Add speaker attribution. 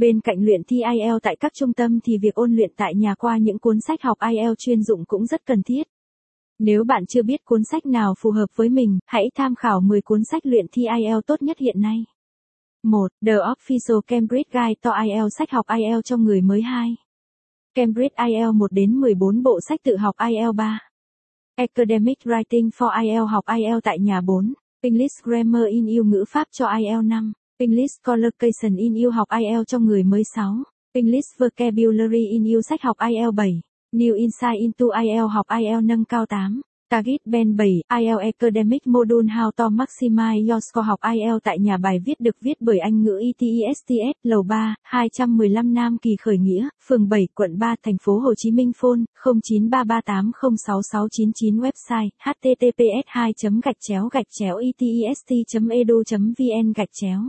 Speaker 1: Bên cạnh luyện thi IELTS tại các trung tâm thì việc ôn luyện tại nhà qua những cuốn sách học IELTS chuyên dụng cũng rất cần thiết. Nếu bạn chưa biết cuốn sách nào phù hợp với mình, hãy tham khảo 10 cuốn sách luyện thi IELTS tốt nhất hiện nay. 1. The Official Cambridge Guide to IELTS sách học IELTS cho người mới 2. Cambridge IELTS 1 đến 14 bộ sách tự học IELTS 3. Academic Writing for IELTS học IELTS tại nhà 4. English Grammar in yêu ngữ Pháp cho IELTS 5. English Collocation in yêu học IELTS cho người mới 6. English Vocabulary in yêu sách học IELTS 7. New Insight into IELTS học IELTS nâng cao 8. Target Ben 7, IELTS Academic Module How to Maximize Your Score học IELTS tại nhà bài viết được viết bởi Anh ngữ ETESTS, lầu 3, 215 Nam Kỳ Khởi Nghĩa, phường 7, quận 3, thành phố Hồ Chí Minh phone 0933806699 website https 2 gạch chéo gạch chéo etest edu vn gạch chéo